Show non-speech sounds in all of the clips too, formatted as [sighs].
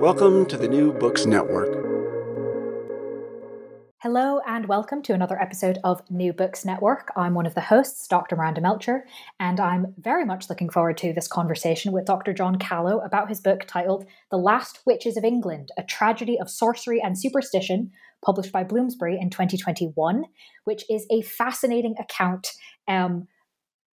Welcome to the New Books Network. Hello and welcome to another episode of New Books Network. I'm one of the hosts, Dr. Miranda Melcher, and I'm very much looking forward to this conversation with Dr. John Callow about his book titled The Last Witches of England A Tragedy of Sorcery and Superstition, published by Bloomsbury in 2021, which is a fascinating account. Um,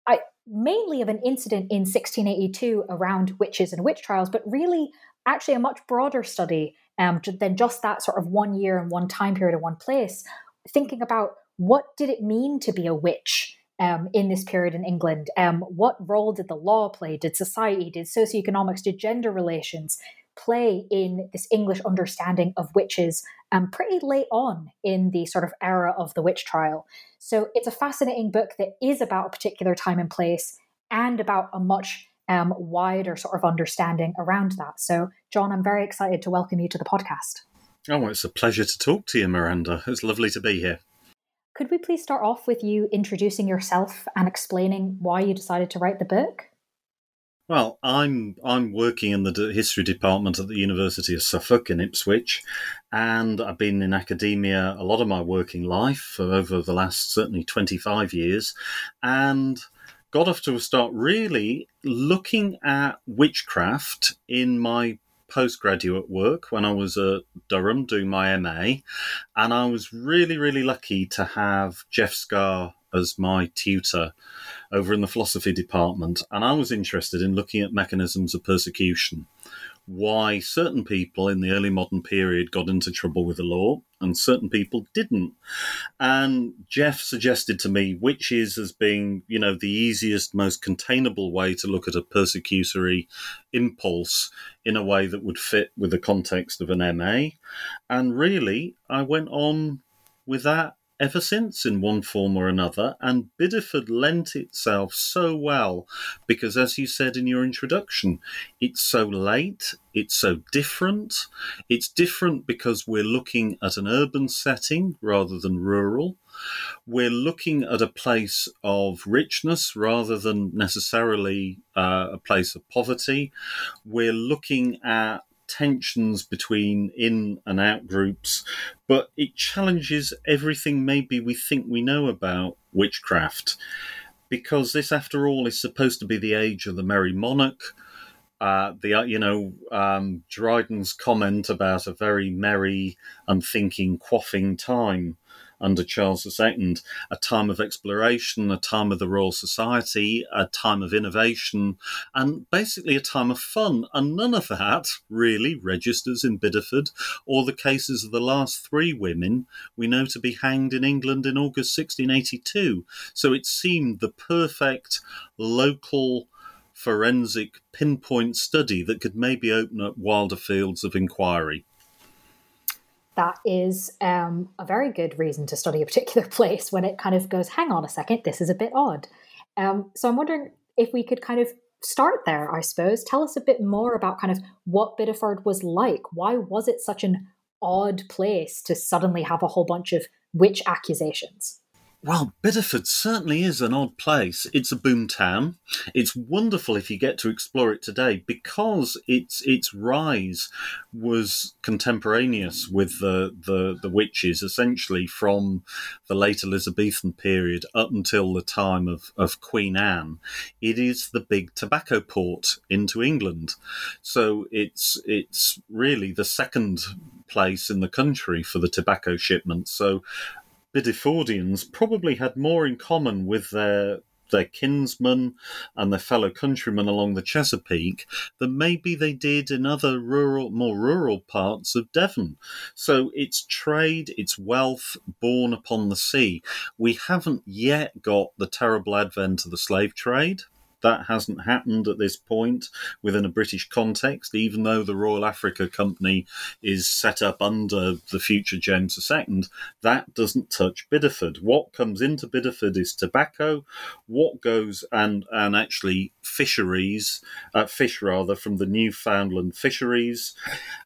I, mainly of an incident in 1682 around witches and witch trials, but really actually a much broader study um, than just that sort of one year and one time period in one place, thinking about what did it mean to be a witch um, in this period in England? Um, what role did the law play? Did society, did socioeconomics, did gender relations play in this English understanding of witches um, pretty late on in the sort of era of the witch trial? So it's a fascinating book that is about a particular time and place and about a much um, wider sort of understanding around that. So, John, I'm very excited to welcome you to the podcast. Oh, it's a pleasure to talk to you, Miranda. It's lovely to be here. Could we please start off with you introducing yourself and explaining why you decided to write the book? Well, I'm I'm working in the history department at the University of Suffolk in Ipswich, and I've been in academia a lot of my working life for over the last certainly 25 years, and got off to a start really looking at witchcraft in my postgraduate work when I was at Durham doing my MA. And I was really, really lucky to have Jeff Scarre as my tutor over in the philosophy department. And I was interested in looking at mechanisms of persecution why certain people in the early modern period got into trouble with the law and certain people didn't. And Jeff suggested to me witches as being, you know, the easiest, most containable way to look at a persecutory impulse in a way that would fit with the context of an MA. And really, I went on with that ever since in one form or another. And Bideford lent itself so well because, as you said in your introduction, it's so late, it's so different. It's different because we're looking at an urban setting rather than rural. We're looking at a place of richness rather than necessarily uh, a place of poverty. We're looking at tensions between in and out groups, but it challenges everything maybe we think we know about witchcraft. Because this, after all, is supposed to be the age of the merry monarch. Uh, the uh, you know um, Dryden's comment about a very merry, unthinking, quaffing time under Charles II, a time of exploration, a time of the Royal Society, a time of innovation, and basically a time of fun. And none of that really registers in Bideford or the cases of the last three women we know to be hanged in England in August 1682. So it seemed the perfect local forensic pinpoint study that could maybe open up wilder fields of inquiry that is um, a very good reason to study a particular [laughs] place when it kind of goes, hang on a second, this is a bit odd. Um, so I'm wondering if we could kind of start there, I suppose. Tell us a bit more about kind of what Bideford was like. Why was it such an odd place to suddenly have a whole bunch of witch accusations? Well, Bideford certainly is an odd place. It's a boom town. It's wonderful if you get to explore it today because its its rise was contemporaneous with the, the, the witches, essentially from the late Elizabethan period up until the time of, of Queen Anne. It is the big tobacco port into England. So it's it's really the second place in the country for the tobacco shipments. So Bidefordians probably had more in common with their their kinsmen and their fellow countrymen along the Chesapeake than maybe they did in other rural, more rural parts of Devon. So it's trade, it's wealth born upon the sea. We haven't yet got the terrible advent of the slave trade. That hasn't happened at this point within a British context, even though the Royal Africa Company is set up under the future James II. That doesn't touch Bideford. What comes into Bideford is tobacco. What goes and and actually fisheries, uh, fish rather from the Newfoundland fisheries.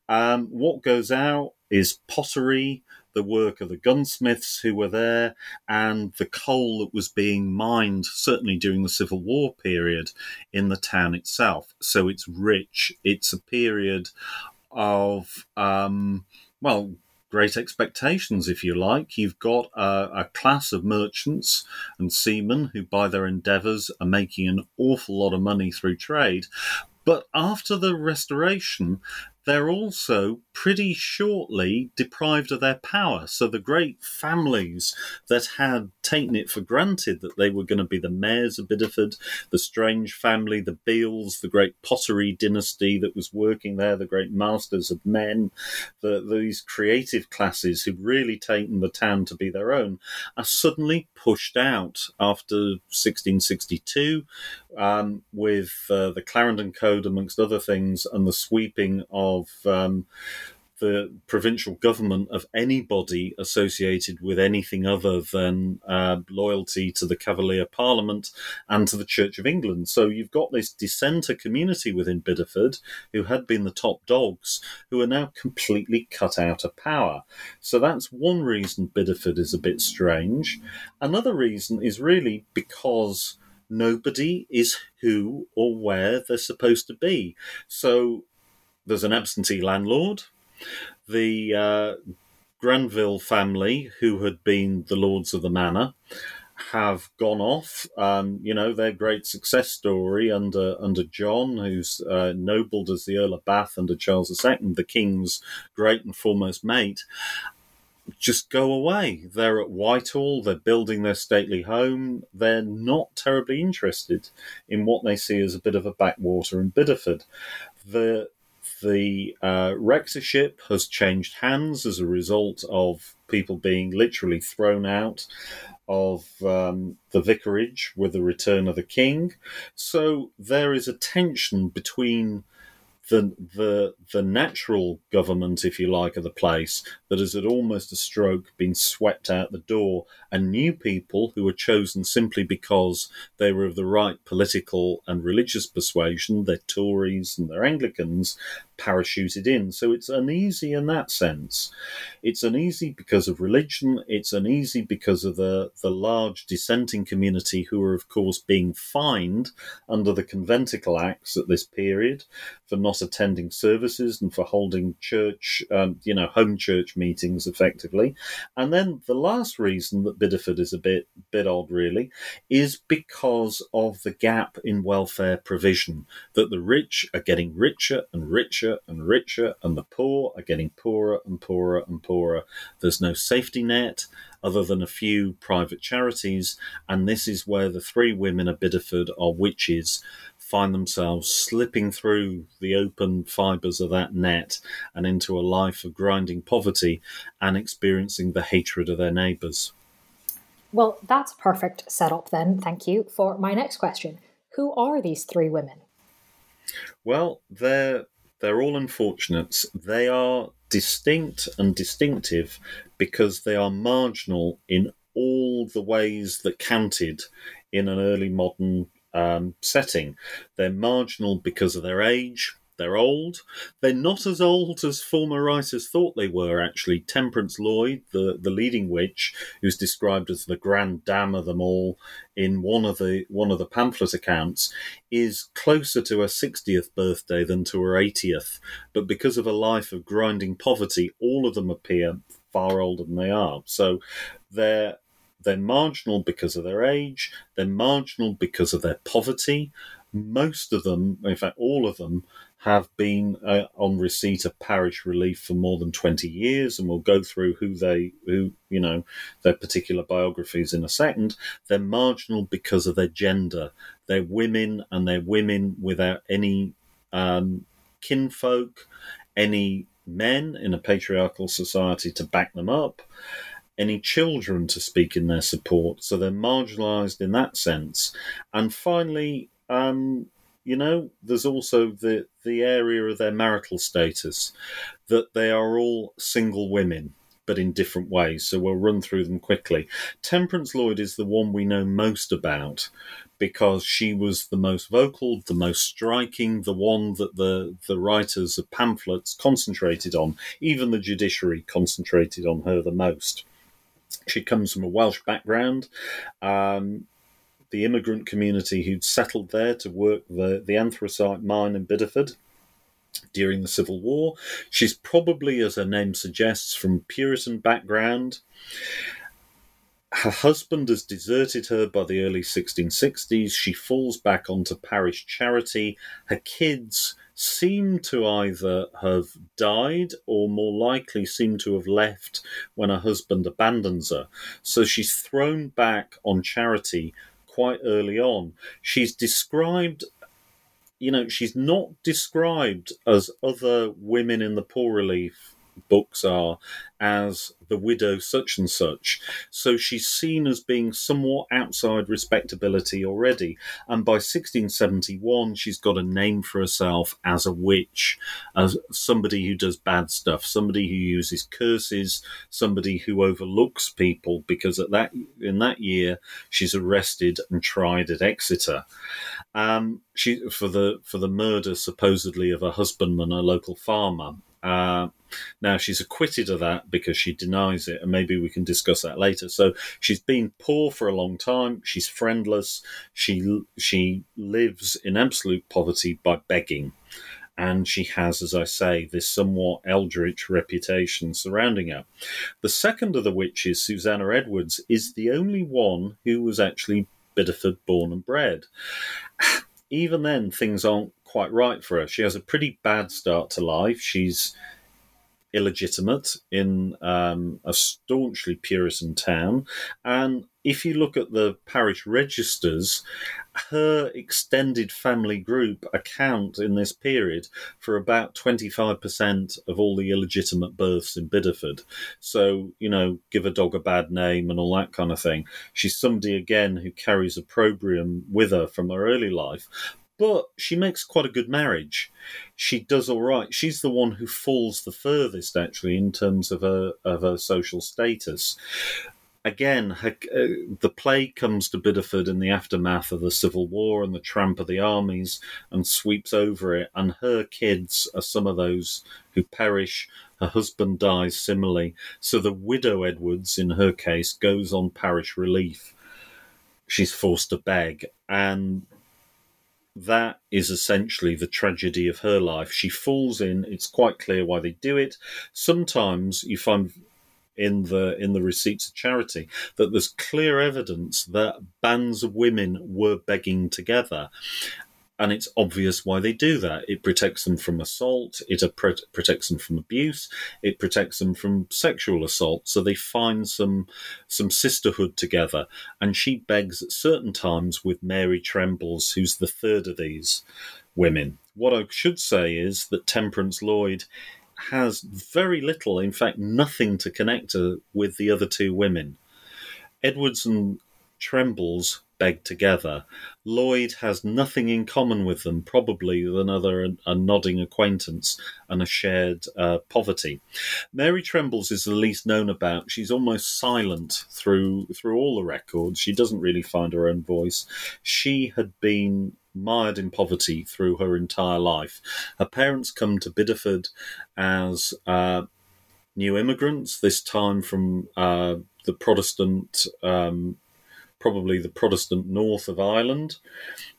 Um, what goes out is pottery the work of the gunsmiths who were there and the coal that was being mined, certainly during the Civil War period, in the town itself. So it's rich. It's a period of, um, well, great expectations, if you like. You've got a, a, class of merchants and seamen who, by their endeavours, are making an awful lot of money through trade. But after the restoration, they're also pretty shortly deprived of their power. So the great families that had taken it for granted that they were going to be the mayors of Bideford, the Strange family, the Beals, the great pottery dynasty that was working there, the great masters of men, the, these creative classes who'd really taken the town to be their own, are suddenly pushed out after 1662 um, with uh, the Clarendon Code, amongst other things, and the sweeping of um, the provincial government of anybody associated with anything other than uh, loyalty to the Cavalier Parliament and to the Church of England. So you've got this dissenter community within Bideford who had been the top dogs who are now completely cut out of power. So that's one reason Bideford is a bit strange. Another reason is really because nobody is who or where they're supposed to be. So there's an absentee landlord. The uh, Granville family, who had been the lords of the manor, have gone off. Um, you know, their great success story under under John, who's uh, nobled as the Earl of Bath under Charles II, the King's great and foremost mate, just go away. They're at Whitehall, they're building their stately home. They're not terribly interested in what they see as a bit of a backwater in Bideford. The the uh, rectorship has changed hands as a result of people being literally thrown out of um, the vicarage with the return of the king. So there is a tension between the the the natural government, if you like, of the place that has at almost a stroke been swept out the door, and new people who were chosen simply because they were of the right political and religious persuasion, they're Tories and they're Anglicans, parachuted in. So it's uneasy in that sense. It's uneasy because of religion. It's uneasy because of the, the large dissenting community who are, of course, being fined under the Conventicle Acts at this period for not attending services and for holding church, um, you know, home church meetings effectively. And then the last reason that Bideford is a bit, bit odd, really, is because of the gap in welfare provision, that the rich are getting richer and richer richer and richer, and the poor are getting poorer and poorer and poorer. There's no safety net other than a few private charities, and this is where the three women of Bideford are witches find themselves slipping through the open fibres of that net and into a life of grinding poverty and experiencing the hatred of their neighbours. Well, that's a perfect setup then, thank you, for my next question. Who are these three women? Well, they're they're all unfortunates. They are distinct and distinctive because they are marginal in all the ways that counted in an early modern um, setting. They're marginal because of their age, they're old. They're not as old as former writers thought they were, actually. Temperance Lloyd, the, the leading witch, who's described as the grand dame of them all in one of the one of the pamphlet accounts, is closer to her 60th birthday than to her 80th. But because of a life of grinding poverty, all of them appear far older than they are. So they're they're marginal because of their age, they're marginal because of their poverty. Most of them, in fact, all of them, have been uh, on receipt of parish relief for more than 20 years and we'll go through who they who you know their particular biographies in a second. They're marginal because of their gender. They're women and they're women without any um, kinfolk any men in a patriarchal society to back them up any children to speak in their support. So they're marginalized in that sense. And finally um, you know, there's also the the area of their marital status that they are all single women, but in different ways. So we'll run through them quickly. Temperance Lloyd is the one we know most about because she was the most vocal, the most striking, the one that the the writers of pamphlets concentrated on. Even the judiciary concentrated on her the most. She comes from a Welsh background. Um, the immigrant community who'd settled there to work the, the anthracite mine in Bideford during the Civil War. She's probably, as her name suggests, from Puritan background. Her husband has deserted her by the early 1660s. She falls back onto parish charity. Her kids seem to either have died or more likely seem to have left when her husband abandons her. So she's thrown back on charity quite early on. She's described, you know, she's not described as other women in the poor relief books are as the widow such and such. So she's seen as being somewhat outside respectability already. And by 1671, she's got a name for herself as a witch, as somebody who does bad stuff, somebody who uses curses, somebody who overlooks people, because at that in that year she's arrested and tried at Exeter. Um, she for the for the murder supposedly of a husbandman, a local farmer. Uh, now she's acquitted of that because she denies it, and maybe we can discuss that later. So she's been poor for a long time. She's friendless. She she lives in absolute poverty by begging, and she has, as I say, this somewhat eldritch reputation surrounding her. The second of the witches, Susanna Edwards, is the only one who was actually Bideford born and bred. [sighs] Even then, things aren't quite right for her. She has a pretty bad start to life. She's illegitimate in um, a staunchly Puritan town. And if you look at the parish registers, her extended family group account in this period for about 25% of all the illegitimate births in Bideford. So, you know, give a dog a bad name and all that kind of thing. She's somebody, again, who carries opprobrium with her from her early life, but she makes quite a good marriage. She does all right. She's the one who falls the furthest, actually, in terms of her of her social status. Again, her, uh, the plague comes to Bideford in the aftermath of the Civil War and the tramp of the armies and sweeps over it. And her kids are some of those who perish. Her husband dies similarly. So the widow Edwards, in her case, goes on parish relief. She's forced to beg. And that is essentially the tragedy of her life. She falls in. It's quite clear why they do it. Sometimes you find in the in the receipts of charity that there's clear evidence that bands of women were begging together and it's obvious why they do that. It protects them from assault, it protects them from abuse, it protects them from sexual assault. So they find some some sisterhood together. And she begs at certain times with Mary Trembles, who's the third of these women. What I should say is that Temperance Lloyd has very little, in fact, nothing to connect her with the other two women. Edwards and Trembles beg together. Lloyd has nothing in common with them, probably than other a nodding acquaintance and a shared uh, poverty. Mary Trembles is the least known about. She's almost silent through through all the records. She doesn't really find her own voice. She had been mired in poverty through her entire life. Her parents come to Bideford as uh, new immigrants, this time from uh, the Protestant um, probably the Protestant north of Ireland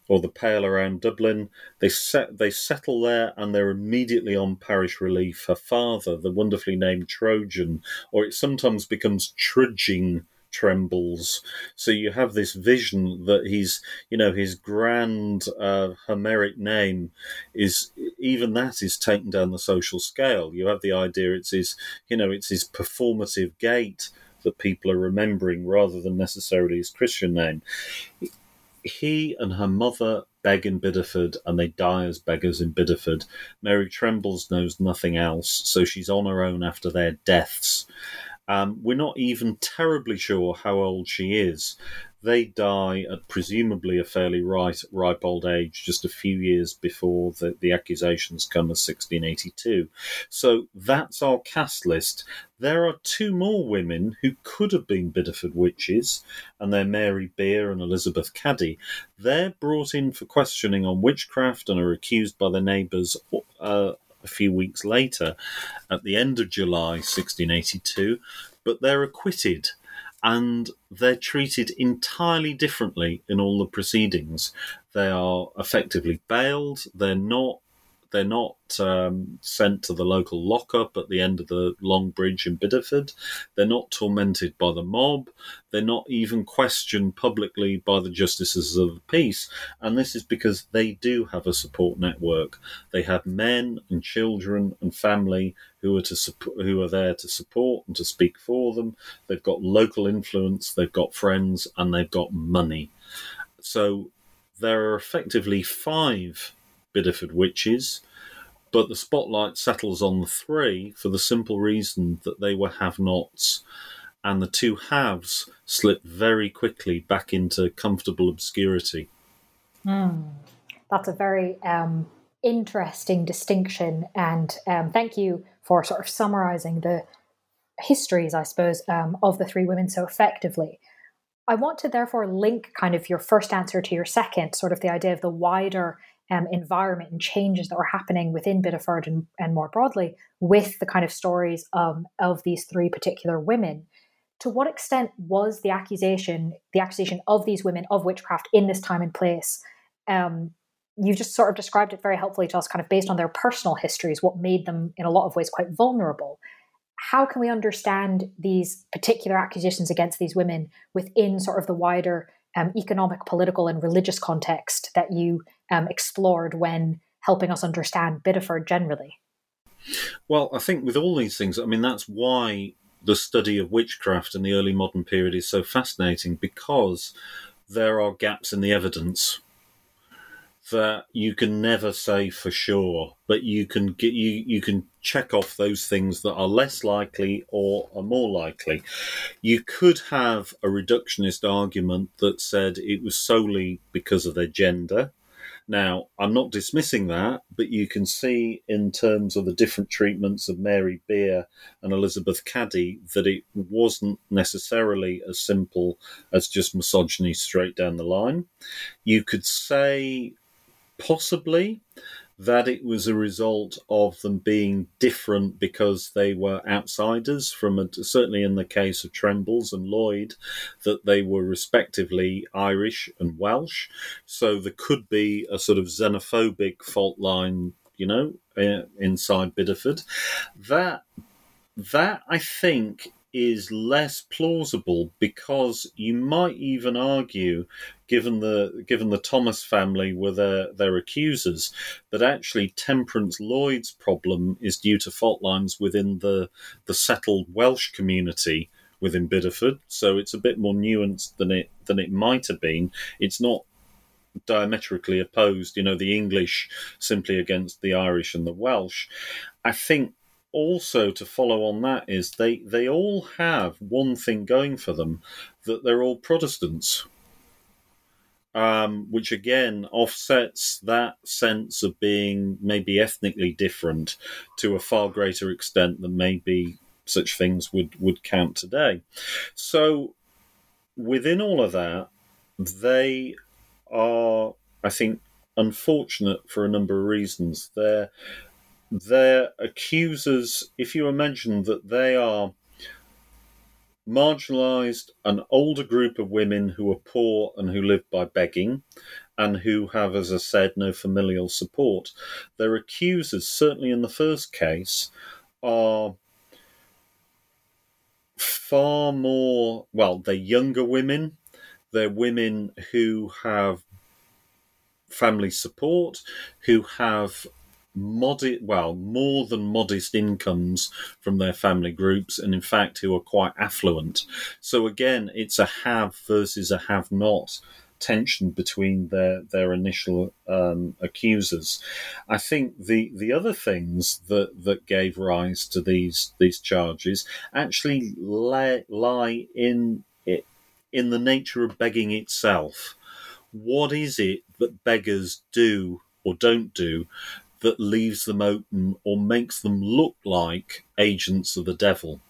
or the Pale around Dublin. They set they settle there and they're immediately on parish relief. Her father, the wonderfully named Trojan, or it sometimes becomes trudging trembles. So you have this vision that he's, you know, his grand uh, Homeric name is even that is taken down the social scale. You have the idea it's his, you know, it's his performative gait that people are remembering rather than necessarily his Christian name. He and her mother beg in Bideford and they die as beggars in Bideford. Mary Trembles knows nothing else, so she's on her own after their deaths. Um, we're not even terribly sure how old she is. They die at presumably a fairly right, ripe old age, just a few years before the, the accusations come as 1682. So that's our cast list. There are two more women who could have been Bideford witches, and they're Mary Beer and Elizabeth Caddy. They're brought in for questioning on witchcraft and are accused by their neighbours uh, a few weeks later, at the end of July 1682, but they're acquitted and they're treated entirely differently in all the proceedings. They are effectively bailed, they're not they're not um, sent to the local lockup at the end of the Long Bridge in Bideford. They're not tormented by the mob. They're not even questioned publicly by the justices of the peace. And this is because they do have a support network. They have men and children and family who are to support, who are there to support and to speak for them. They've got local influence. They've got friends, and they've got money. So there are effectively five Bideford witches, but the spotlight settles on the three for the simple reason that they were have nots, and the two halves slip very quickly back into comfortable obscurity. Mm, that's a very um, interesting distinction, and um, thank you for sort of summarizing the histories, I suppose, um, of the three women so effectively. I want to therefore link kind of your first answer to your second, sort of the idea of the wider um, environment and changes that were happening within Bideford and, and more broadly with the kind of stories um, of these three particular women. To what extent was the accusation, the accusation of these women of witchcraft in this time and place? Um, you just sort of described it very helpfully to us, kind of based on their personal histories, what made them in a lot of ways quite vulnerable. How can we understand these particular accusations against these women within sort of the wider um, economic, political, and religious context that you um, explored when helping us understand Bideford generally? Well, I think with all these things, I mean, that's why the study of witchcraft in the early modern period is so fascinating because there are gaps in the evidence that you can never say for sure, but you can get you you can check off those things that are less likely or are more likely. You could have a reductionist argument that said it was solely because of their gender. Now, I'm not dismissing that, but you can see in terms of the different treatments of Mary Beer and Elizabeth Caddy that it wasn't necessarily as simple as just misogyny straight down the line. You could say possibly that it was a result of them being different because they were outsiders from a, certainly in the case of Trembles and Lloyd that they were respectively Irish and Welsh. So there could be a sort of xenophobic fault line you know uh, inside Bideford. That that I think is less plausible because you might even argue, given the given the Thomas family were their, their accusers, that actually Temperance Lloyd's problem is due to fault lines within the the settled Welsh community within Bideford. So it's a bit more nuanced than it than it might have been. It's not diametrically opposed, you know, the English simply against the Irish and the Welsh. I think also to follow on that is they they all have one thing going for them that they're all Protestants. Um, which again offsets that sense of being maybe ethnically different to a far greater extent than maybe such things would, would count today. So, within all of that, they are, I think, unfortunate for a number of reasons. They're their accusers, if you imagine that they are marginalized, an older group of women who are poor and who live by begging, and who have, as I said, no familial support, their accusers, certainly in the first case, are far more well, they're younger women, they're women who have family support, who have modest, well, more than modest incomes from their family groups, and in fact, who are quite affluent. So again, it's a have versus a have not tension between their their initial um, accusers. I think the the other things that that gave rise to these these charges actually lie, lie in in the nature of begging itself. What is it that beggars do or don't do that leaves them open or makes them look like agents of the devil?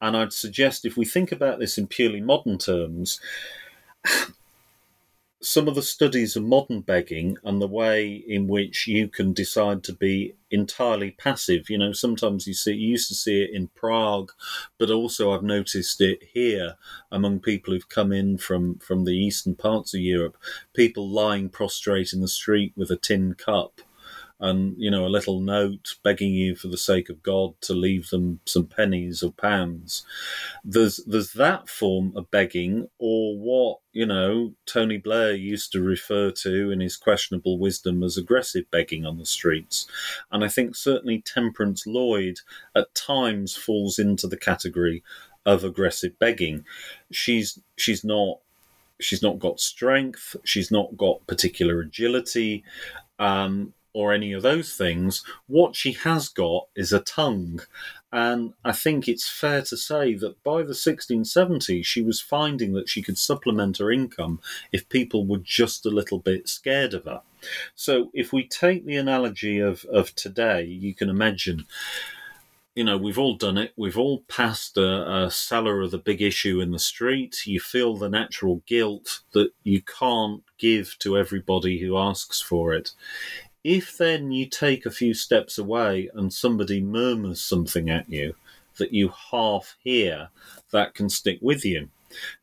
And I'd suggest if we think about this in purely modern terms, [sighs] some of the studies of modern begging and the way in which you can decide to be entirely passive. You know, sometimes you see, you used to see it in Prague, but also I've noticed it here among people who've come in from, from the eastern parts of Europe, people lying prostrate in the street with a tin cup and you know a little note begging you for the sake of God to leave them some pennies or pounds. There's there's that form of begging, or what you know Tony Blair used to refer to in his questionable wisdom as aggressive begging on the streets, and I think certainly Temperance Lloyd at times falls into the category of aggressive begging. She's she's not she's not got strength she's not got particular agility um, or any of those things. What she has got is a tongue. And I think it's fair to say that by the 1670s, she was finding that she could supplement her income if people were just a little bit scared of her. So if we take the analogy of, of today, you can imagine you know, we've all done it. We've all passed a, a, seller of the big issue in the street. You feel the natural guilt that you can't give to everybody who asks for it. If then you take a few steps away and somebody murmurs something at you that you half hear, that can stick with you.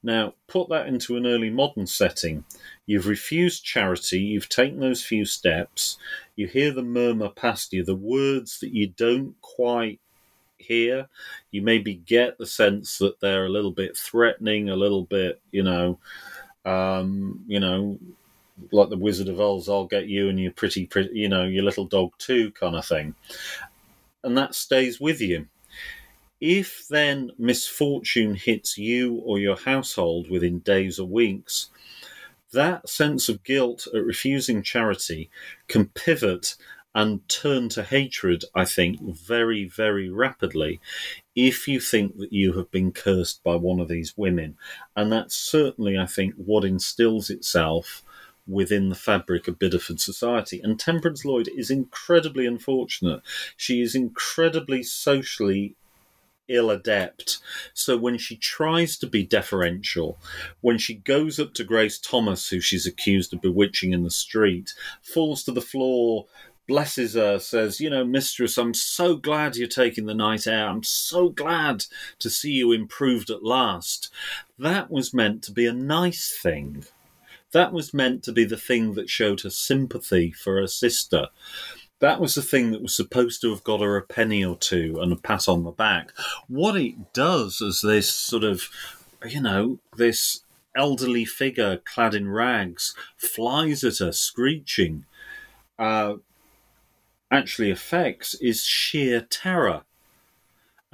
Now, put that into an early modern setting. You've refused charity, you've taken those few steps, you hear the murmur past you, the words that you don't quite hear. You maybe get the sense that they're a little bit threatening, a little bit, you know, um, you know, like the Wizard of Oz, I'll get you and your pretty, pretty, you know, your little dog too, kind of thing. And that stays with you. If then misfortune hits you or your household within days or weeks, that sense of guilt at refusing charity can pivot and turn to hatred, I think, very, very rapidly if you think that you have been cursed by one of these women. And that's certainly, I think, what instills itself within the fabric of Bideford society. And Temperance Lloyd is incredibly unfortunate. She is incredibly socially ill adept. So when she tries to be deferential, when she goes up to Grace Thomas, who she's accused of bewitching in the street, falls to the floor, blesses her, says, You know, mistress, I'm so glad you're taking the night air. I'm so glad to see you improved at last. That was meant to be a nice thing. That was meant to be the thing that showed her sympathy for her sister. That was the thing that was supposed to have got her a penny or two and a pat on the back. What it does is this sort of, you know, this elderly figure clad in rags flies at her, screeching, uh, actually affects is sheer terror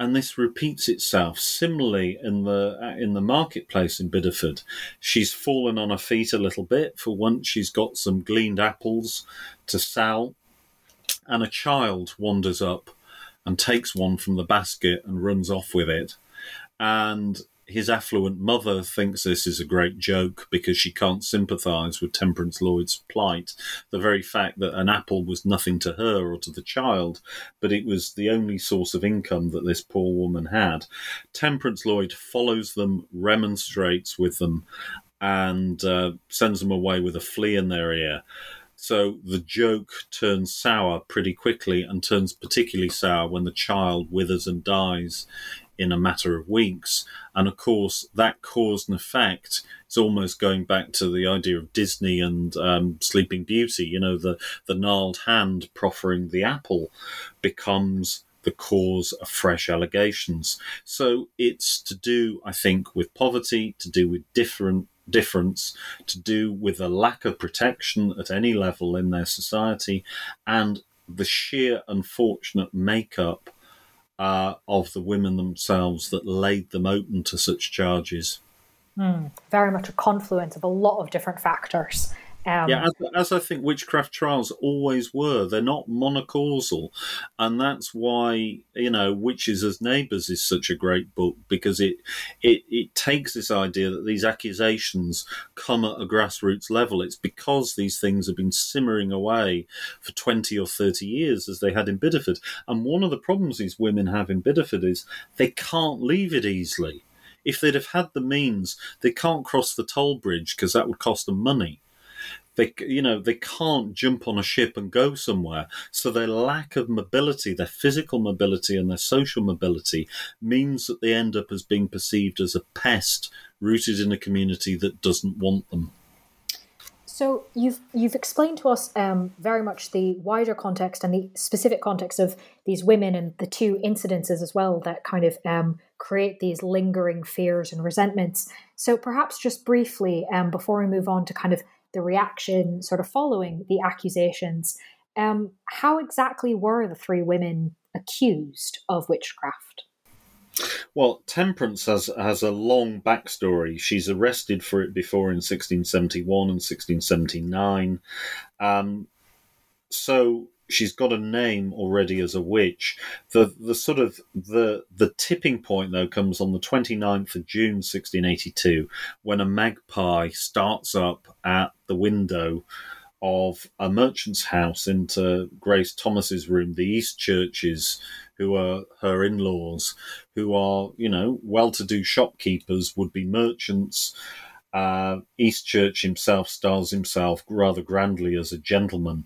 and this repeats itself similarly in the uh, in the marketplace in Bideford. She's fallen on her feet a little bit. For once, she's got some gleaned apples to sell, and a child wanders up and takes one from the basket and runs off with it. And his affluent mother thinks this is a great joke because she can't sympathise with Temperance Lloyd's plight. The very fact that an apple was nothing to her or to the child, but it was the only source of income that this poor woman had. Temperance Lloyd follows them, remonstrates with them, and uh, sends them away with a flea in their ear. So the joke turns sour pretty quickly and turns particularly sour when the child withers and dies in a matter of weeks. And of course, that cause and effect is almost going back to the idea of Disney and um, Sleeping Beauty. You know, the, the gnarled hand proffering the apple becomes the cause of fresh allegations. So it's to do, I think, with poverty, to do with different difference, to do with a lack of protection at any level in their society, and the sheer unfortunate makeup uh, of the women themselves that laid them open to such charges. Mm, very much a confluence of a lot of different factors. Um, yeah, as, as, I think witchcraft trials always were, they're not monocausal, and that's why you know Witches and Neighbours is such a great book because it it it takes this idea that these accusations come at a grassroots level. It's because these things have been simmering away for twenty or thirty years, as they had in Bideford, and one of the problems these women have in Bideford is they can't leave it easily. If they'd have had the means, they can't cross the toll bridge because that would cost them money they, you know, they can't jump on a ship and go somewhere. So their lack of mobility, their physical mobility and their social mobility, means that they end up as being perceived as a pest rooted in a community that doesn't want them. So you've you've explained to us um, very much the wider context and the specific context of these women and the two incidences as well that kind of um, create these lingering fears and resentments. So perhaps just briefly, um, before we move on to kind of the reaction sort of following the accusations. Um, how exactly were the three women accused of witchcraft? Well, Temperance has has a long backstory. She's arrested for it before in 1671 and 1679. Um, so she's got a name already as a witch. The the sort of the the tipping point though comes on the 29th of June 1682 when a magpie starts up at the window of a merchant's house into Grace Thomas's room, the Eastchurches, who are her in-laws, who are, you know, well-to-do shopkeepers, would be merchants, uh, Eastchurch himself styles himself rather grandly as a gentleman,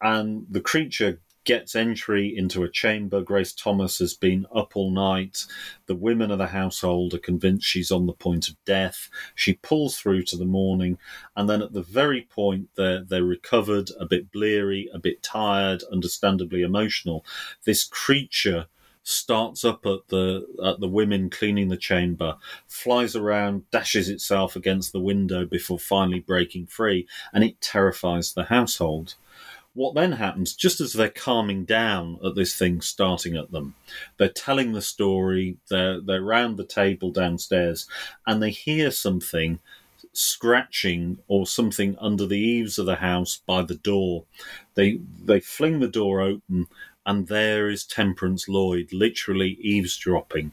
and the creature gets entry into a chamber. Grace Thomas has been up all night. The women of the household are convinced she's on the point of death. She pulls through to the morning, and then at the very point they're, they're recovered, a bit bleary, a bit tired, understandably emotional. This creature starts up at the at the women cleaning the chamber, flies around, dashes itself against the window before finally breaking free, and it terrifies the household. What then happens, just as they're calming down at this thing starting at them, they're telling the story, they're they're round the table downstairs, and they hear something scratching or something under the eaves of the house by the door. They they fling the door open and there is Temperance Lloyd literally eavesdropping.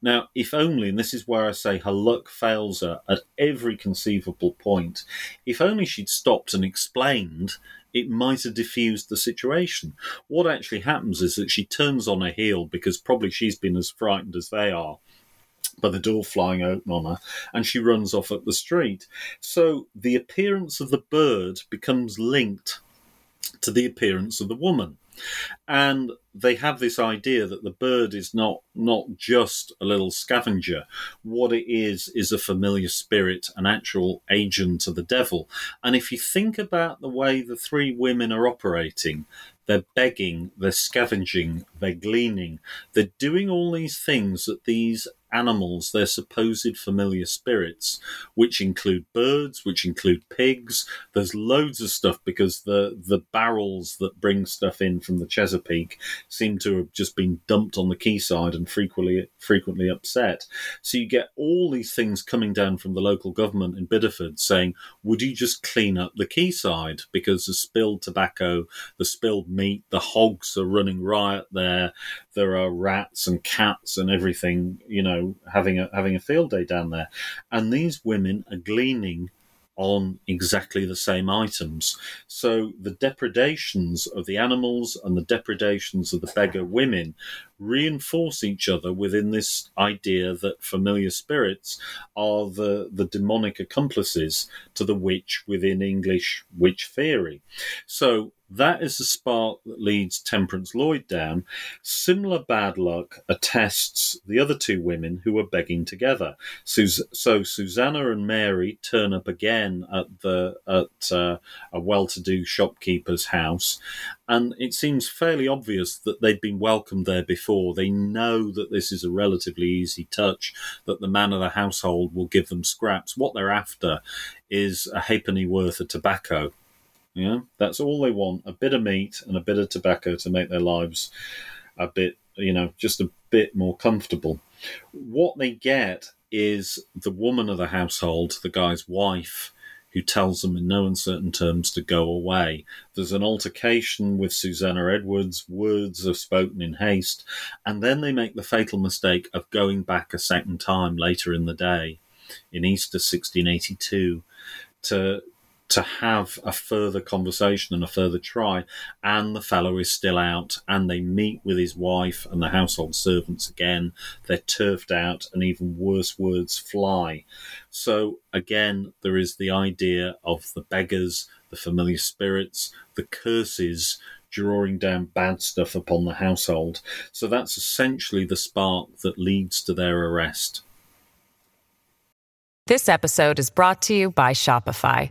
Now, if only, and this is where I say her luck fails her at every conceivable point, if only she'd stopped and explained, it might have diffused the situation. What actually happens is that she turns on her heel because probably she's been as frightened as they are by the door flying open on her, and she runs off up the street. So the appearance of the bird becomes linked to the appearance of the woman and they have this idea that the bird is not not just a little scavenger. What it is is a familiar spirit an actual agent of the devil. And if you think about the way the three women are operating they're begging, they're scavenging, they're gleaning, they're doing all these things that these animals, their supposed familiar spirits, which include birds, which include pigs. There's loads of stuff because the the barrels that bring stuff in from the Chesapeake seem to have just been dumped on the quayside and frequently frequently upset. So you get all these things coming down from the local government in Bideford saying, "Would you just clean up the quayside because the spilled tobacco, the spilled meat, the hogs are running riot there. There are rats and cats and everything, you know." having a having a field day down there, and these women are gleaning on exactly the same items. So the depredations of the animals and the depredations of the beggar women reinforce each other within this idea that familiar spirits are the, the demonic accomplices to the witch within English witch theory. So that is the spark that leads Temperance Lloyd down. Similar bad luck attests the other two women who are begging together. So, Susanna and Mary turn up again at the at uh, a well-to-do shopkeeper's house, and it seems fairly obvious that they've been welcomed there before. They know that this is a relatively easy touch, that the man of the household will give them scraps. What they're after is a halfpenny worth of tobacco. Yeah, that's all they want a bit of meat and a bit of tobacco to make their lives a bit, you know, just a bit more comfortable. What they get is the woman of the household, the guy's wife, who tells them in no uncertain terms to go away. There's an altercation with Susanna Edwards, words are spoken in haste, and then they make the fatal mistake of going back a second time later in the day, in Easter 1682, to to have a further conversation and a further try, and the fellow is still out, and they meet with his wife and the household servants again. They're turfed out, and even worse words fly. So, again, there is the idea of the beggars, the familiar spirits, the curses drawing down bad stuff upon the household. So, that's essentially the spark that leads to their arrest. This episode is brought to you by Shopify.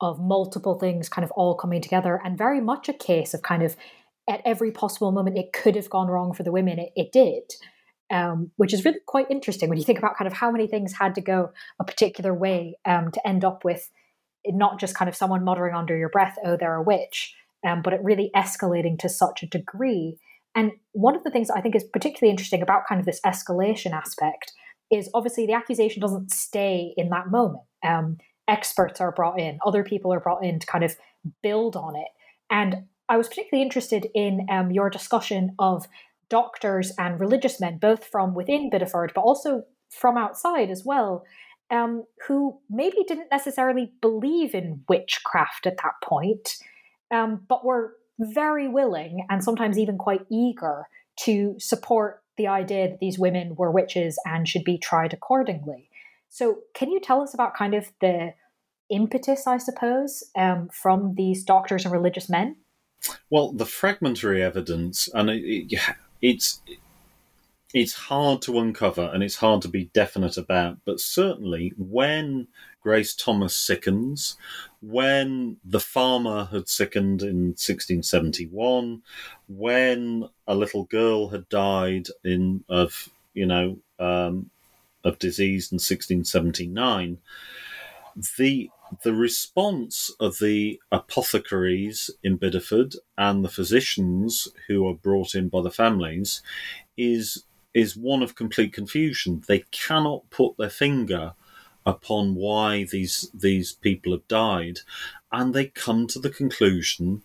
of multiple things kind of all coming together and very much a case of kind of at every possible moment it could have gone wrong for the women it, it did. Um, which is really quite interesting when you think about kind of how many things had to go a particular way um, to end up with not just kind of someone muttering under your breath oh they're a witch um, but it really escalating to such a degree. And one of the things i think is particularly interesting about kind of this escalation aspect is obviously the accusation doesn't stay in that moment. Um, experts are brought in, other people are brought in to kind of build on it. And I was particularly interested in um, your discussion of doctors and religious men, both from within Bideford, but also from outside as well, um, who maybe didn't necessarily believe in witchcraft at that point, um, but were very willing and sometimes even quite eager to support the idea that these women were witches and should be tried accordingly. So, can you tell us about kind of the impetus, I suppose, um, from these doctors and religious men? Well, the fragmentary evidence, and it, it, it's it's hard to uncover and it's hard to be definite about, but certainly when Grace Thomas sickens, when the farmer had sickened in 1671, when a little girl had died in of you know um, of disease in 1679, the the response of the apothecaries in Bideford and the physicians who are brought in by the families is is one of complete confusion. They cannot put their finger upon why these these people have died, and they come to the conclusion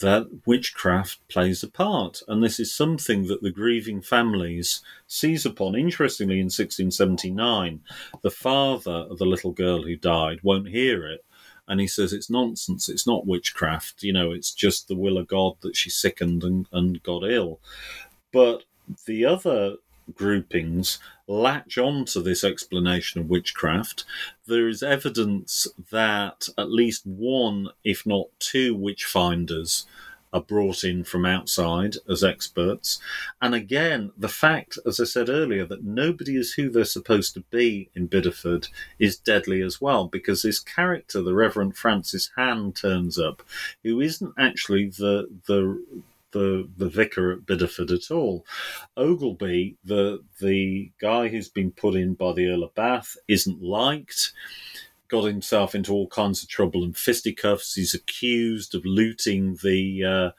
that witchcraft plays a part. And this is something that the grieving families seize upon. Interestingly, in 1679, the father of the little girl who died won't hear it. And he says it's nonsense. It's not witchcraft. You know, it's just the will of God that she sickened and, and got ill. But the other groupings latch on to this explanation of witchcraft. There is evidence that at least one, if not two, witch finders are brought in from outside as experts. And again, the fact, as I said earlier, that nobody is who they're supposed to be in Bideford is deadly as well, because this character, the Reverend Francis Han, turns up, who isn't actually the the the the vicar at Bideford at all. Ogleby, the the guy who's been put in by the Earl of Bath, isn't liked. Got himself into all kinds of trouble and fisticuffs. He's accused of looting the uh,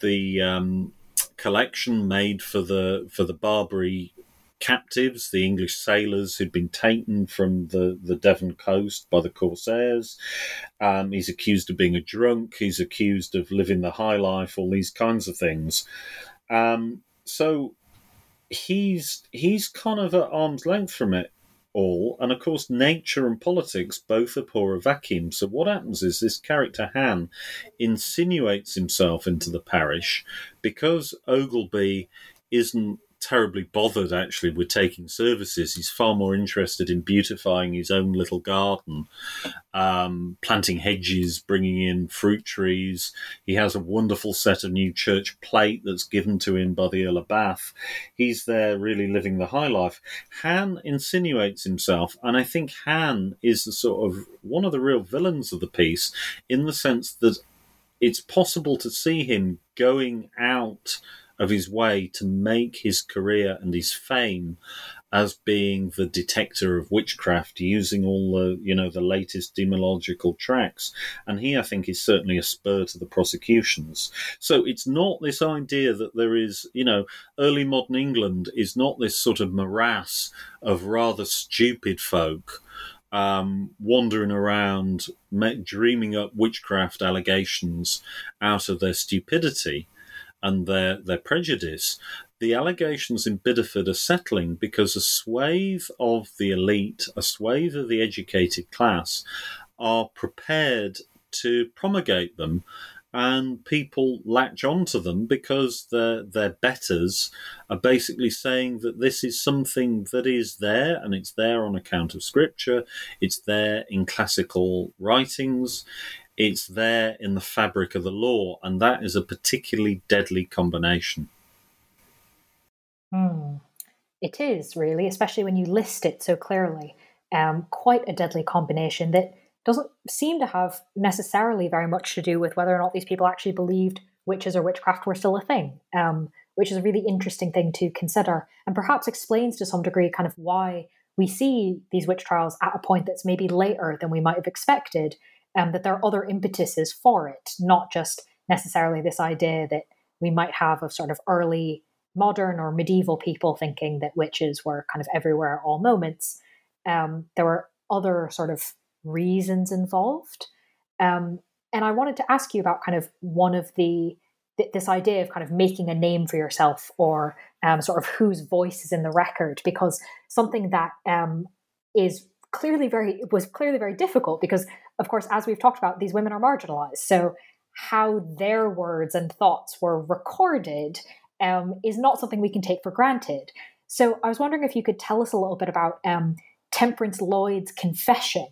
the um, collection made for the for the Barbary captives, the English sailors who'd been taken from the, the Devon coast by the Corsairs. Um, he's accused of being a drunk. He's accused of living the high life, all these kinds of things. Um, so he's he's kind of at arm's length from it all. And of course, nature and politics both abhor a vacuum. So what happens is this character Han insinuates himself into the parish because Ogleby isn't terribly bothered actually with taking services. He's far more interested in beautifying his own little garden, um, planting hedges, bringing in fruit trees. He has a wonderful set of new church plate that's given to him by the Earl of Bath. He's there really living the high life. Han insinuates himself, and I think Han is the sort of one of the real villains of the piece in the sense that it's possible to see him going out of his way to make his career and his fame as being the detector of witchcraft using all the you know the latest demonological tracts. And he i think is certainly a spur to the prosecutions. So it's not this idea that there is you know early modern england is not this sort of morass of rather stupid folk um, wandering around dreaming up witchcraft allegations out of their stupidity and their, their prejudice, the allegations in Bideford are settling because a swathe of the elite, a swathe of the educated class, are prepared to promulgate them and people latch onto them because their their betters are basically saying that this is something that is there and it's there on account of scripture it's there in classical writings it's there in the fabric of the law, and that is a particularly deadly combination. Mm. It is really, especially when you list it so clearly. Um, quite a deadly combination that doesn't seem to have necessarily very much to do with whether or not these people actually believed witches or witchcraft were still a thing, um, which is a really interesting thing to consider and perhaps explains to some degree kind of why we see these witch trials at a point that's maybe later than we might have expected um, that there are other impetuses for it, not just necessarily this idea that we might have of sort of early modern or medieval people thinking that witches were kind of everywhere at all moments. Um, there were other sort of reasons involved. Um, and I wanted to ask you about kind of one of the this idea of kind of making a name for yourself or um, sort of whose voice is in the record because something that um, is clearly very was clearly very difficult because of course, as we've talked about, these women are marginalized. So, how their words and thoughts were recorded um, is not something we can take for granted. So, I was wondering if you could tell us a little bit about um, Temperance Lloyd's confession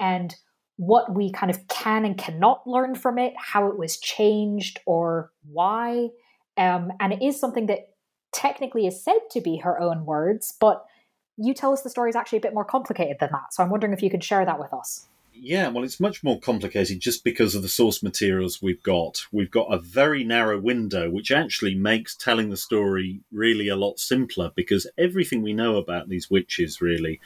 and what we kind of can and cannot learn from it, how it was changed, or why. Um, and it is something that technically is said to be her own words, but you tell us the story is actually a bit more complicated than that. So I'm wondering if you could share that with us. Yeah, well, it's much more complicated just because of the source materials we've got. We've got a very narrow window, which actually makes telling the story really a lot simpler because everything we know about these witches really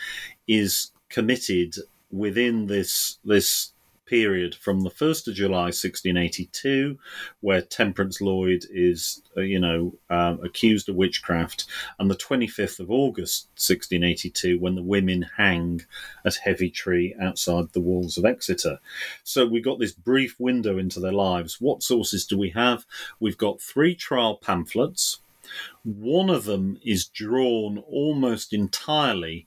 is committed within this this period from the 1st of July 1682, where Temperance Lloyd is, uh, you know, um, accused of witchcraft, and the 25th of August 1682, when the women hang at Heavitree outside the walls of Exeter. So we've got this brief window into their lives. What sources do we have? We've got three trial pamphlets. One of them is drawn almost entirely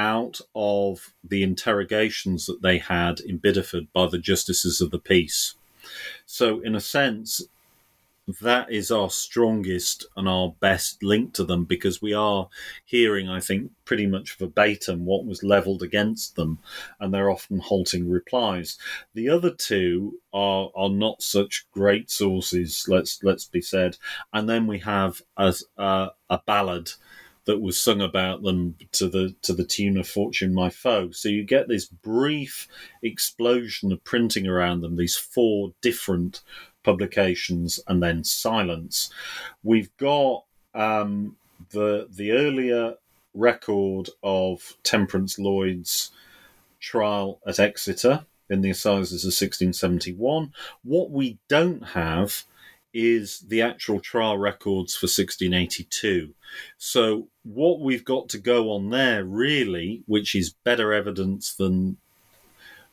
out of the interrogations that they had in Bideford by the justices of the peace. So, in a sense, that is our strongest and our best link to them because we are hearing, I think, pretty much verbatim what was levelled against them, and they're often halting replies. The other two are are not such great sources. Let's let's be said, and then we have as a, a ballad that was sung about them to the to the tune of "Fortune My Foe." So you get this brief explosion of printing around them. These four different publications, and then silence. We've got um, the the earlier record of Temperance Lloyd's trial at Exeter in the assizes of 1671. What we don't have is the actual trial records for 1682. So, what we've got to go on there, really, which is better evidence than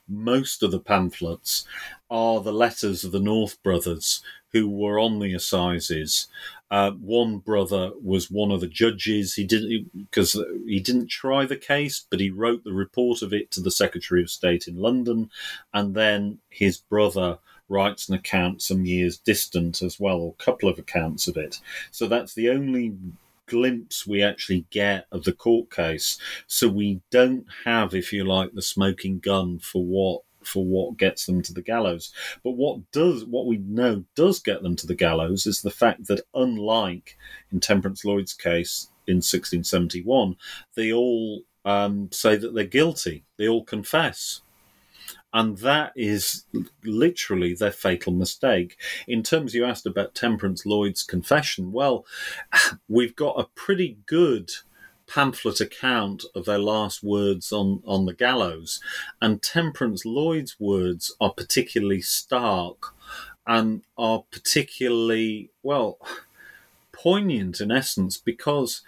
most of the pamphlets, are the letters of the North brothers who were on the assizes. Uh, one brother was one of the judges. He didn't because he didn't try the case, but he wrote the report of it to the Secretary of State in London, and then his brother writes an account some years distant as well, or a couple of accounts of it. So that's the only glimpse we actually get of the court case. So we don't have, if you like, the smoking gun for what for what gets them to the gallows. But what does what we know does get them to the gallows is the fact that unlike in Temperance Lloyd's case in 1671, they all um, say that they're guilty. They all confess. And that is literally their fatal mistake. In terms you asked about Temperance Lloyd's confession, well, [sighs] we've got a pretty good pamphlet account of their last words on, on the gallows. And Temperance Lloyd's words are particularly stark and are particularly, well, poignant in essence because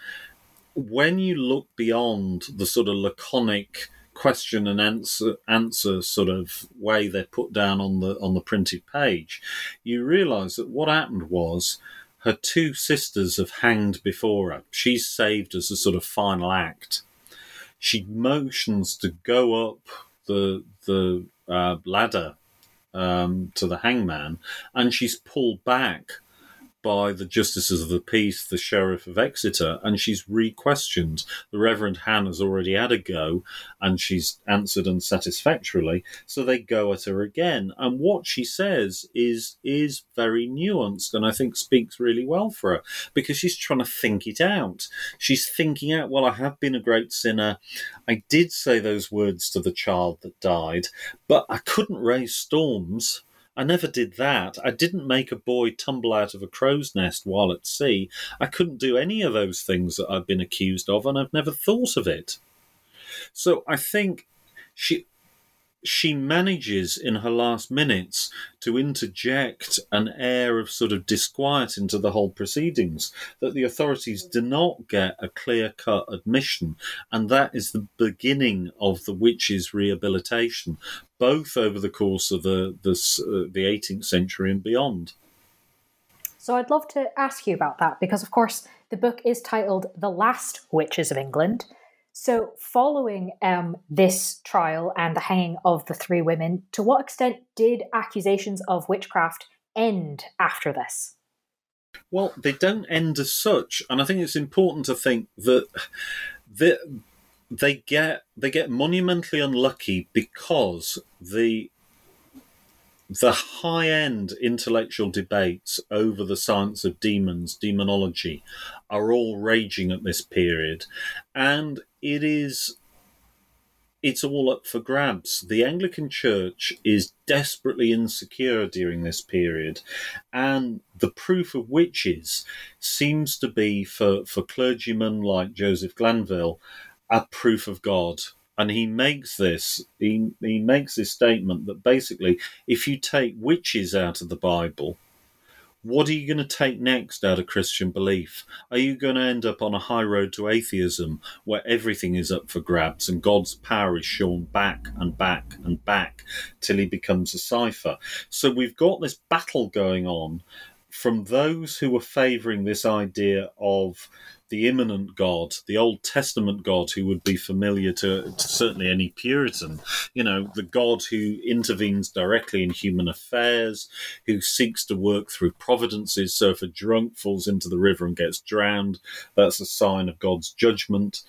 when you look beyond the sort of laconic question and answer answer sort of way they're put down on the on the printed page, you realise that what happened was her two sisters have hanged before her. She's saved as a sort of final act. She motions to go up the the uh, ladder um, to the hangman, and she's pulled back by the justices of the peace, the sheriff of Exeter, and she's re-questioned. The Reverend Hannah's already had a go, and she's answered unsatisfactorily. So they go at her again, and what she says is is very nuanced, and I think speaks really well for her because she's trying to think it out. She's thinking out. Well, I have been a great sinner. I did say those words to the child that died, but I couldn't raise storms. I never did that. I didn't make a boy tumble out of a crow's nest while at sea. I couldn't do any of those things that I've been accused of, and I've never thought of it. So I think she she manages in her last minutes to interject an air of sort of disquiet into the whole proceedings that the authorities do not get a clear cut admission. And that is the beginning of the witch's rehabilitation, both over the course of the, the, uh, the 18th century and beyond. So I'd love to ask you about that because, of course, the book is titled The Last Witches of England. So, following um, this trial and the hanging of the three women, to what extent did accusations of witchcraft end after this? Well, they don't end as such, and I think it's important to think that they, they get they get monumentally unlucky because the the high end intellectual debates over the science of demons, demonology, are all raging at this period. And it is it's all up for grabs. The Anglican Church is desperately insecure during this period, and the proof of witches seems to be for, for clergymen like Joseph Glanvill a proof of God and he makes this he, he makes this statement that basically if you take witches out of the bible what are you going to take next out of christian belief? Are you going to end up on a high road to atheism where everything is up for grabs and god's power is shown back and back and back till he becomes a cipher? So we've got this battle going on from those who are favoring this idea of the immanent God, the Old Testament God who would be familiar to, to, certainly any Puritan, you know, the God who intervenes directly in human affairs, who seeks to work through providences. So if a drunk falls into the river and gets drowned, that's a sign of God's judgment.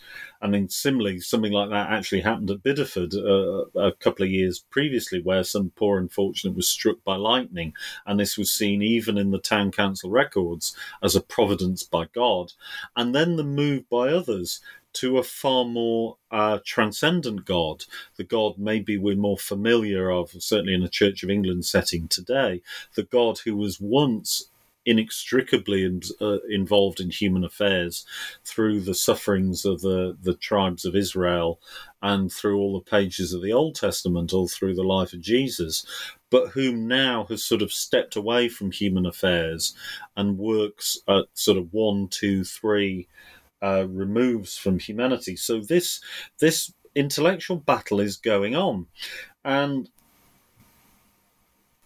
I mean, similarly, something like that actually happened at Bideford uh, a couple of years previously, where some poor unfortunate was struck by lightning, and this was seen even in the town council records as a providence by God. And then the move by others to a far more uh, transcendent God, the God maybe we're more familiar of, certainly in a Church of England setting today, the God who was once inextricably in, uh, involved in human affairs through the sufferings of the, the tribes of Israel and through all the pages of the Old Testament, all through the life of Jesus, but whom now has sort of stepped away from human affairs and works at sort of one, two, three uh, removes from humanity. So this this intellectual battle is going on, and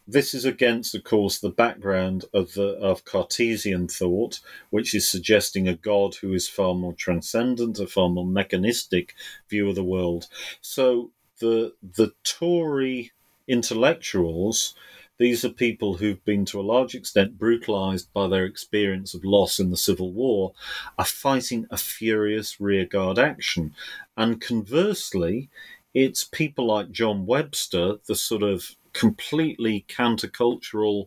this is against, of course, the background of the of Cartesian thought, which is suggesting a God who is far more transcendent, a far more mechanistic view of the world. So the the Tory intellectuals These are people who've been to a large extent brutalized by their experience of loss in the Civil War, are fighting a furious rearguard action. And conversely, it's people like John Webster, the sort of completely countercultural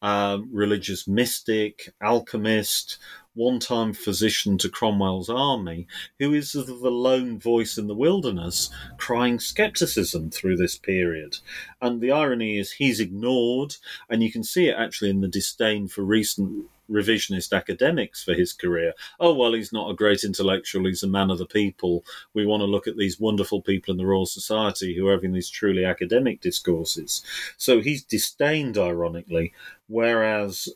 um, religious mystic, alchemist, one time physician to Cromwell's army, who is the lone voice in the wilderness crying skepticism through this period. And the irony is he's ignored, and you can see it actually in the disdain for recent revisionist academics for his career. Oh, well, he's not a great intellectual, he's a man of the people. We want to look at these wonderful people in the Royal Society who are having these truly academic discourses. So he's disdained, ironically, whereas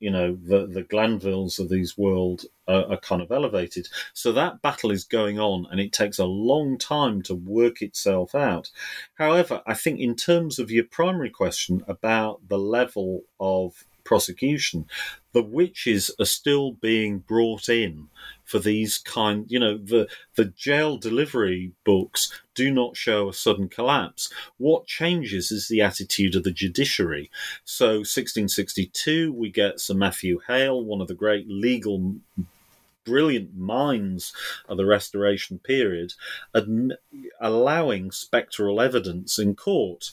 you know the the Glanvills of these world are, are, kind of elevated. So that battle is going on, and it takes a long time to work itself out. However, I think in terms of your primary question about the level of prosecution, the witches are still being brought in for these kind you know the the jail delivery books do not show a sudden collapse. What changes is the attitude of the judiciary. So 1662 we get sir matthew hale one of the great legal brilliant minds of the restoration period allowing spectral evidence in court.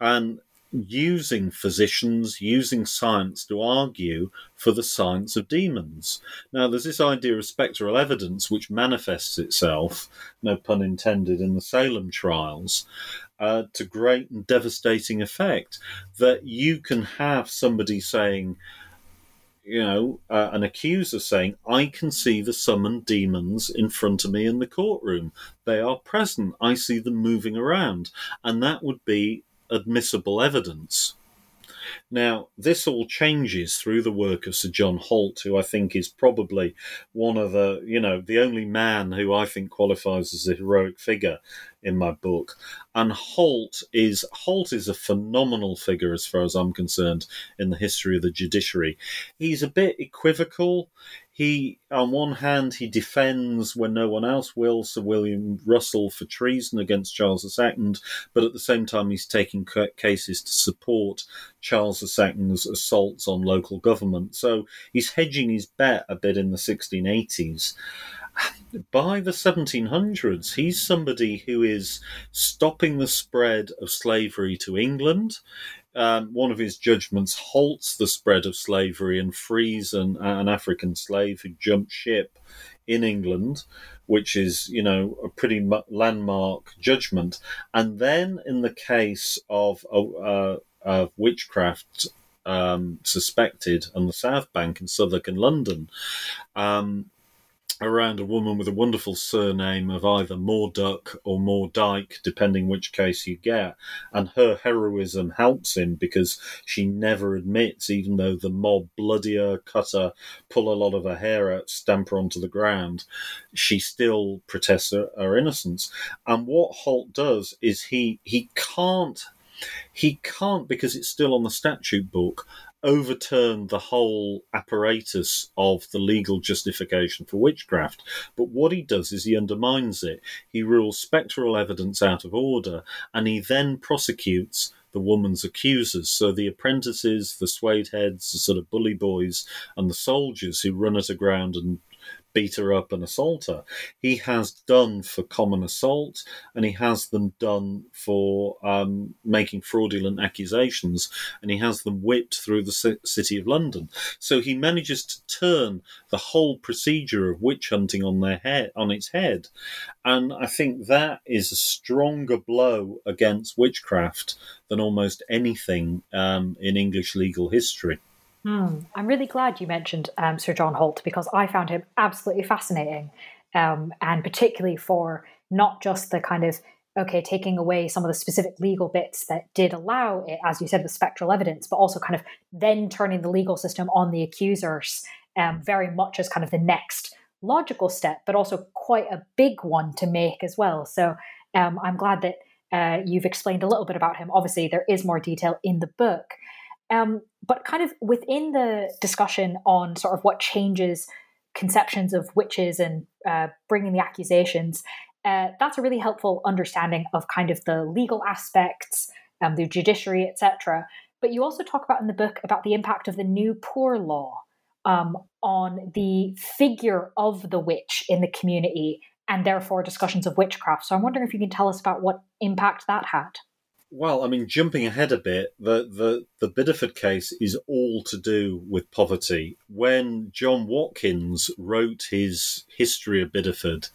And using physicians, using science to argue for the science of demons. Now, there's this idea of spectral evidence which manifests itself, no pun intended, in the Salem trials. Uh, to great and devastating effect, that you can have somebody saying, you know, uh, an accuser saying, I can see the summoned demons in front of me in the courtroom. They are present. I see them moving around. And that would be admissible evidence. Now, this all changes through the work of Sir John Holt, who I think is probably one of the, you know, the only man who I think qualifies as a heroic figure in my book. And Holt is Holt is a phenomenal figure as far as I'm concerned in the history of the judiciary. He's a bit equivocal. He, on one hand, he defends when no one else will Sir William Russell for treason against Charles II, but at the same time, he's taking cases to support Charles II's assaults on local government. So he's hedging his bet a bit in the 1680s by the 1700s, he's somebody who is stopping the spread of slavery to England. Um, one of his judgments halts the spread of slavery and frees an, an African slave who jumped ship in England, which is, you know, a pretty landmark judgment. And then, in the case of uh, of witchcraft um, suspected on the South Bank in Southwark and London, um, around a woman with a wonderful surname of either Morduck or Mordyke, depending which case you get. And her heroism helps him because she never admits, even though the mob bloody her, cut her, pull a lot of her hair out, stamp her onto the ground, she still protests her, her innocence. And what Holt does is he he can't he can't because it's still on the statute book overturn the whole apparatus of the legal justification for witchcraft. But what he does is he undermines it. He rules spectral evidence out of order, and he then prosecutes the woman's accusers. So the apprentices, the suede heads, the sort of bully boys, and the soldiers who run it aground and beat her up and assault her. He has done for common assault, and he has them done for um, making fraudulent accusations, and he has them whipped through the city of London. So he manages to turn the whole procedure of witch hunting on their head on its head, and I think that is a stronger blow against witchcraft than almost anything um, in English legal history. Hmm. I'm really glad you mentioned um, Sir John Holt because I found him absolutely fascinating, um, and particularly for not just the kind of okay taking away some of the specific legal bits that did allow it, as you said, with spectral evidence, but also kind of then turning the legal system on the accusers um, very much as kind of the next logical step, but also quite a big one to make as well. So um, I'm glad that uh, you've explained a little bit about him. Obviously, there is more detail in the book. Um, but kind of within the discussion on sort of what changes conceptions of witches and uh, bringing the accusations, uh, that's a really helpful understanding of kind of the legal aspects, um, the judiciary, etc. but you also talk about in the book about the impact of the new poor law um, on the figure of the witch in the community and therefore discussions of witchcraft. So I'm wondering if you can tell us about what impact that had. Well, I mean, jumping ahead a bit, the, the, the Bideford case is all to do with poverty. When John Watkins wrote his History of Bideford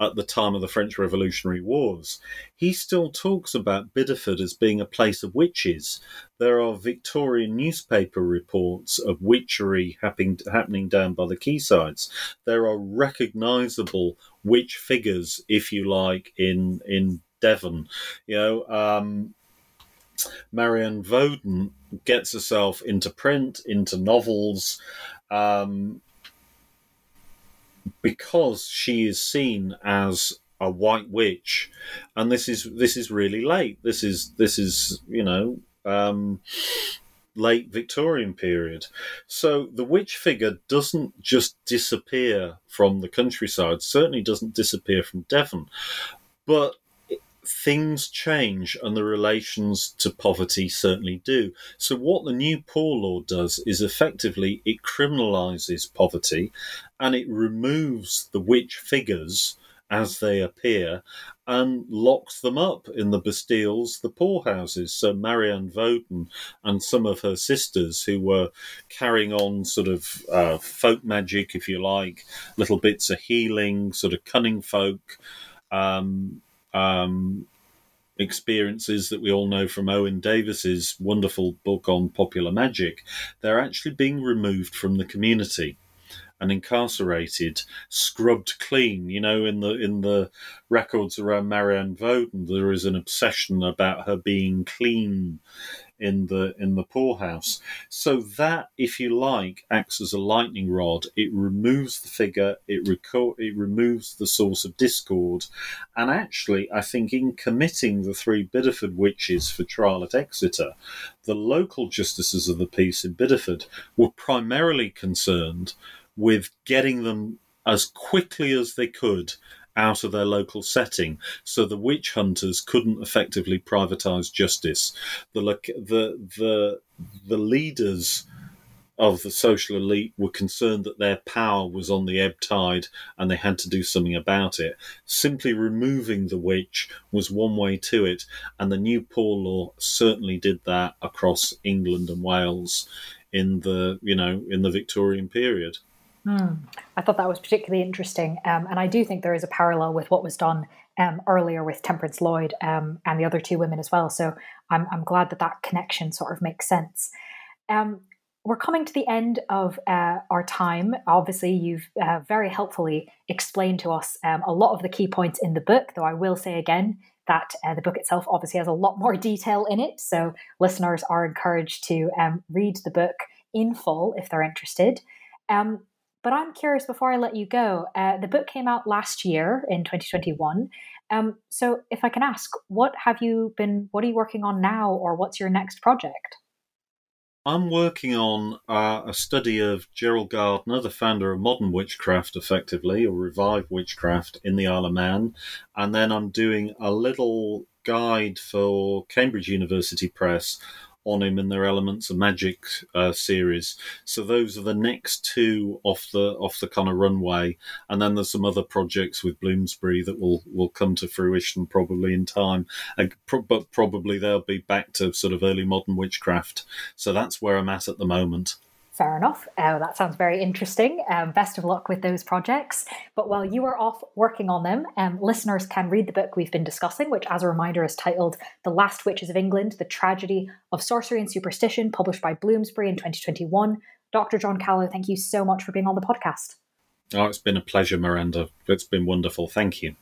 at the time of the French Revolutionary Wars, he still talks about Bideford as being a place of witches. There are Victorian newspaper reports of witchery happening, happening down by the quaysides. There are recognisable witch figures, if you like, in, in Devon. You know, um, Marianne Voden gets herself into print, into novels, um, because she is seen as a white witch, and this is this is really late. This is this is you know. Um, late Victorian period. So the witch figure doesn't just disappear from the countryside, certainly doesn't disappear from Devon, but things change and the relations to poverty certainly do. So, what the new poor law does is effectively it criminalizes poverty and it removes the witch figures as they appear and locks them up in the Bastilles, the poorhouses. So Marianne Voden and some of her sisters who were carrying on sort of uh, folk magic, if you like, little bits of healing, sort of cunning folk, um, um, experiences that we all know from Owen Davies's wonderful book on popular magic, they're actually being removed from the community and incarcerated, scrubbed clean. You know, in the in the records around Marianne Voden, there is an obsession about her being clean in the in the poorhouse. So that, if you like, acts as a lightning rod. It removes the figure. It record. It removes the source of discord. And actually, I think in committing the three Bideford witches for trial at Exeter, the local justices of the peace in Bideford were primarily concerned with getting them as quickly as they could out of their local setting, so the witch hunters couldn't effectively privatize justice. The the the the leaders of the social elite were concerned that their power was on the ebb tide and they had to do something about it. Simply removing the witch was one way to it, and the new poor law certainly did that across England and Wales in the you know in the Victorian period. Mm. I thought that was particularly interesting. Um, and I do think there is a parallel with what was done um, earlier with Temperance Lloyd um, and the other two women as well. So I'm, I'm glad that that connection sort of makes sense. Um, we're coming to the end of uh, our time. Obviously, you've uh, very helpfully explained to us um, a lot of the key points in the book, though I will say again that uh, the book itself obviously has a lot more detail in it. So listeners are encouraged to um, read the book in full if they're interested. Um, but I'm curious before I let you go. Uh, the book came out last year in 2021. Um, so if I can ask, what have you been? What are you working on now, or what's your next project? I'm working on uh, a study of Gerald Gardner, the founder of modern witchcraft, effectively, or revived witchcraft in the Isle of Man. And then I'm doing a little guide for Cambridge University Press on him in their Elements of Magic uh, series. So those are the next two off the off the kind of runway, and then there's some other projects with Bloomsbury that will will come to fruition probably in time. pro- but probably they'll be back to sort of early modern witchcraft. So that's where I'm at at the moment. Fair enough. Uh, that sounds very interesting. Um, best of luck with those projects. But while you are off working on them, um, listeners can read the book we've been discussing, which, as a reminder, is titled The Last Witches of England The Tragedy of Sorcery and Superstition, published by Bloomsbury in 2021. Dr. John Callow, thank you so much for being on the podcast. Oh, it's been a pleasure, Miranda. It's been wonderful. Thank you.